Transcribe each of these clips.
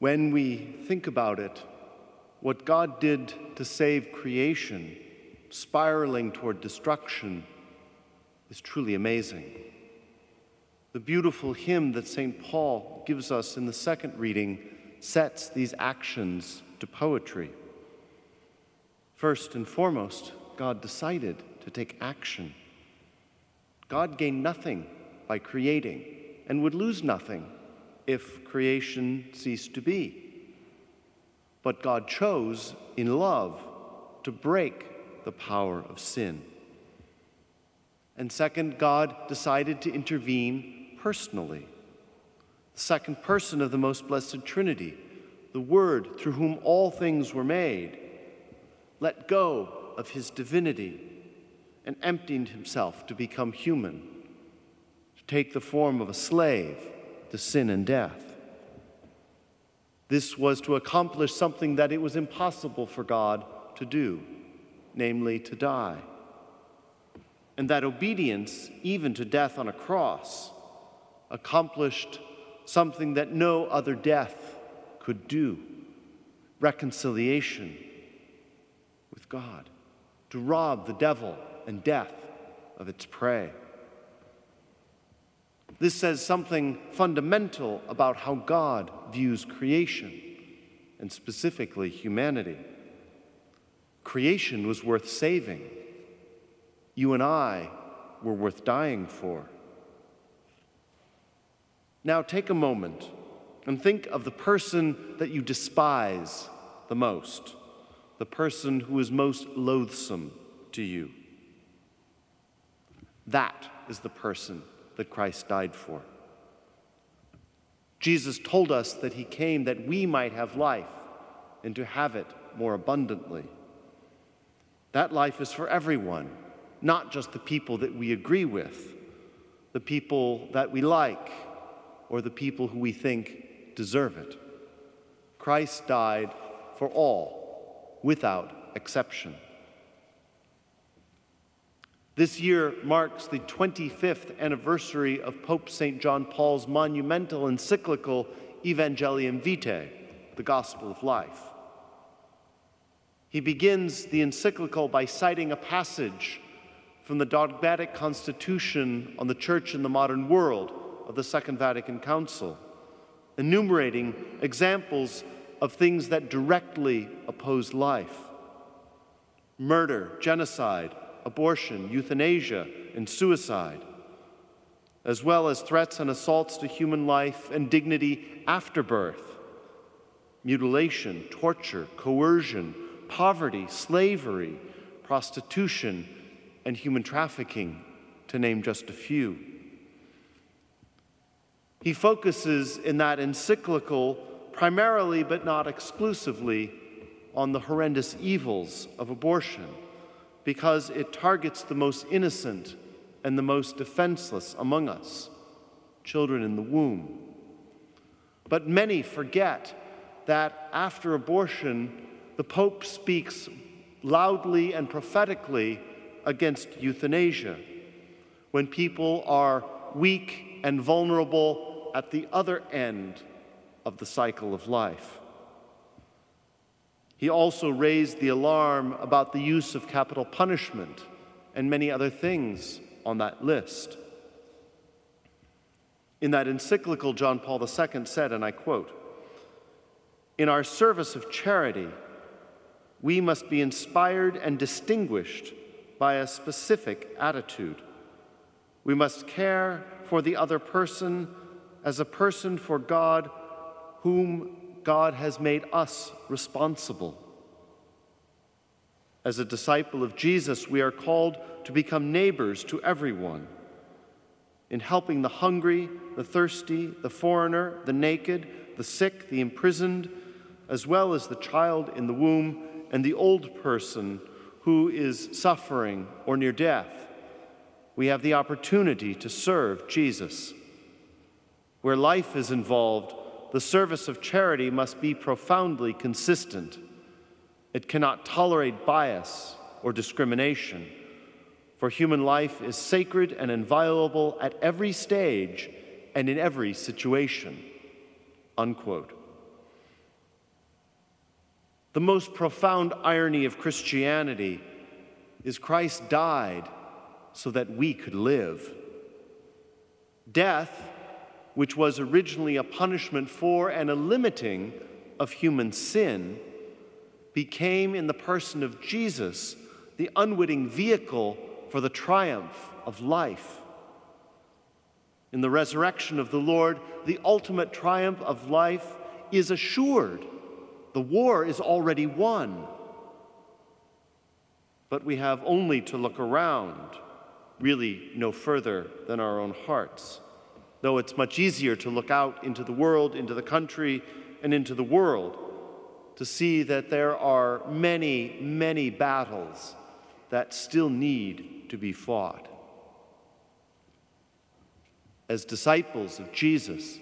When we think about it, what God did to save creation, spiraling toward destruction, is truly amazing. The beautiful hymn that St. Paul gives us in the second reading sets these actions to poetry. First and foremost, God decided to take action. God gained nothing by creating and would lose nothing if creation ceased to be. But God chose in love to break the power of sin. And second, God decided to intervene personally. The second person of the most blessed Trinity, the Word through whom all things were made, let go of his divinity and emptied himself to become human, to take the form of a slave to sin and death. This was to accomplish something that it was impossible for God to do, namely to die. And that obedience, even to death on a cross, accomplished something that no other death could do reconciliation with God, to rob the devil and death of its prey. This says something fundamental about how God views creation, and specifically humanity. Creation was worth saving. You and I were worth dying for. Now take a moment and think of the person that you despise the most, the person who is most loathsome to you. That is the person that Christ died for. Jesus told us that he came that we might have life and to have it more abundantly. That life is for everyone, not just the people that we agree with, the people that we like, or the people who we think deserve it. Christ died for all, without exception. This year marks the 25th anniversary of Pope St. John Paul's monumental encyclical Evangelium Vitae, the Gospel of Life. He begins the encyclical by citing a passage from the dogmatic constitution on the Church in the modern world of the Second Vatican Council, enumerating examples of things that directly oppose life murder, genocide, abortion, euthanasia, and suicide, as well as threats and assaults to human life and dignity after birth, mutilation, torture, coercion, poverty, slavery, prostitution, and human trafficking, to name just a few. He focuses in that encyclical primarily, but not exclusively, on the horrendous evils of abortion because it targets the most innocent and the most defenseless among us, children in the womb. But many forget that after abortion, the Pope speaks loudly and prophetically against euthanasia when people are weak and vulnerable at the other end of the cycle of life. He also raised the alarm about the use of capital punishment and many other things on that list. In that encyclical, John Paul II said, and I quote, In our service of charity, we must be inspired and distinguished by a specific attitude. We must care for the other person as a person for God whom God has made us responsible. As a disciple of Jesus, we are called to become neighbors to everyone in helping the hungry, the thirsty, the foreigner, the naked, the sick, the imprisoned, as well as the child in the womb and the old person who is suffering or near death. We have the opportunity to serve Jesus. Where life is involved, the service of charity must be profoundly consistent. It cannot tolerate bias or discrimination, for human life is sacred and inviolable at every stage and in every situation. Unquote. The most profound irony of Christianity is Christ died so that we could live. Death, which was originally a punishment for and a limiting of human sin, became in the person of Jesus the unwitting vehicle for the triumph of life. In the resurrection of the Lord, the ultimate triumph of life is assured. The war is already won. But we have only to look around, really no further than our own hearts. Though it's much easier to look out into the world, into the country, and into the world to see that there are many, many battles that still need to be fought. As disciples of Jesus,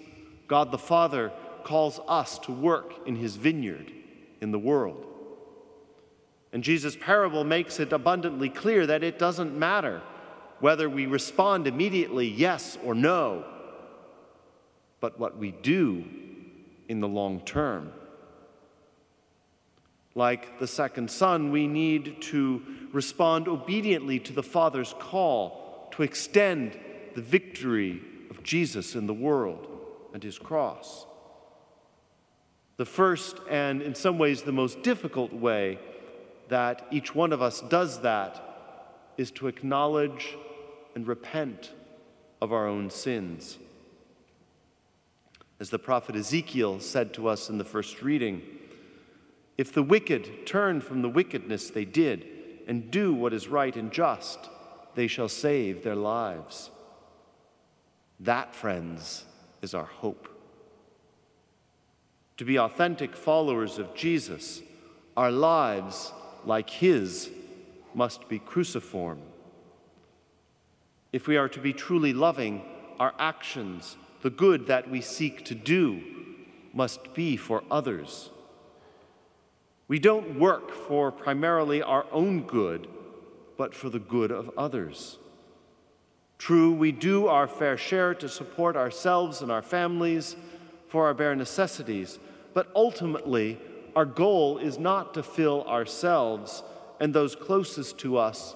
God the Father calls us to work in his vineyard in the world. And Jesus' parable makes it abundantly clear that it doesn't matter whether we respond immediately yes or no, but what we do in the long term. Like the second son, we need to respond obediently to the Father's call to extend the victory of Jesus in the world and his cross. The first, and in some ways the most difficult way that each one of us does that, is to acknowledge and repent of our own sins. As the prophet Ezekiel said to us in the first reading, if the wicked turn from the wickedness they did and do what is right and just, they shall save their lives. That, friends, is our hope. To be authentic followers of Jesus, our lives, like His, must be cruciform. If we are to be truly loving, our actions, the good that we seek to do, must be for others. We don't work for primarily our own good, but for the good of others. True, we do our fair share to support ourselves and our families for our bare necessities, but ultimately, our goal is not to fill ourselves and those closest to us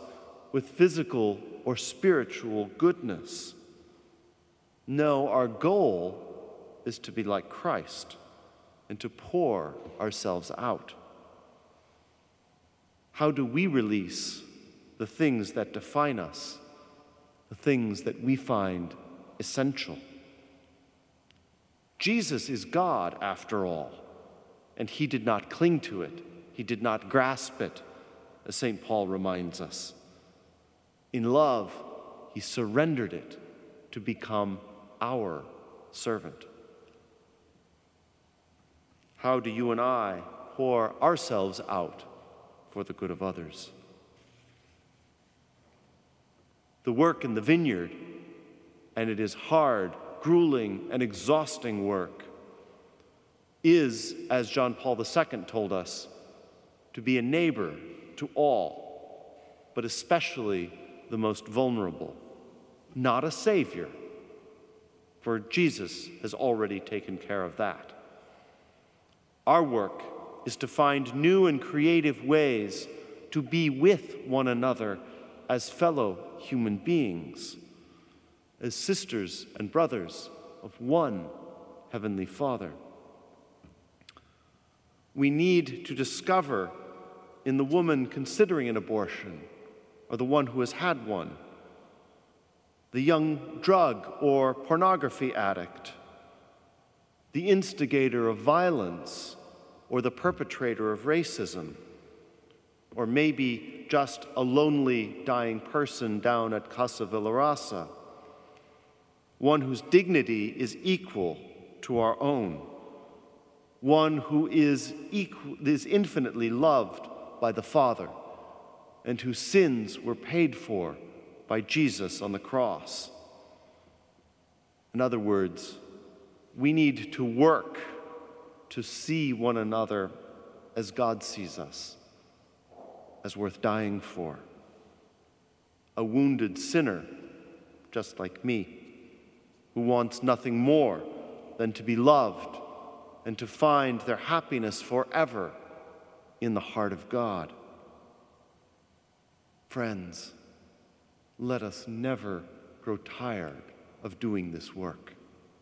with physical or spiritual goodness. No, our goal is to be like Christ and to pour ourselves out. How do we release the things that define us, the things that we find essential? Jesus is God, after all, and he did not cling to it, he did not grasp it, as St. Paul reminds us. In love, he surrendered it to become our servant. How do you and I pour ourselves out? for the good of others. The work in the vineyard, and it is hard, grueling, and exhausting work, is, as John Paul II told us, to be a neighbor to all, but especially the most vulnerable, not a savior, for Jesus has already taken care of that. Our work is to find new and creative ways to be with one another as fellow human beings, as sisters and brothers of one Heavenly Father. We need to discover in the woman considering an abortion or the one who has had one, the young drug or pornography addict, the instigator of violence or the perpetrator of racism, or maybe just a lonely dying person down at Casa Villarasa, one whose dignity is equal to our own, one who is, equal, is infinitely loved by the Father, and whose sins were paid for by Jesus on the cross. In other words, we need to work to see one another as God sees us, as worth dying for. A wounded sinner, just like me, who wants nothing more than to be loved and to find their happiness forever in the heart of God. Friends, let us never grow tired of doing this work.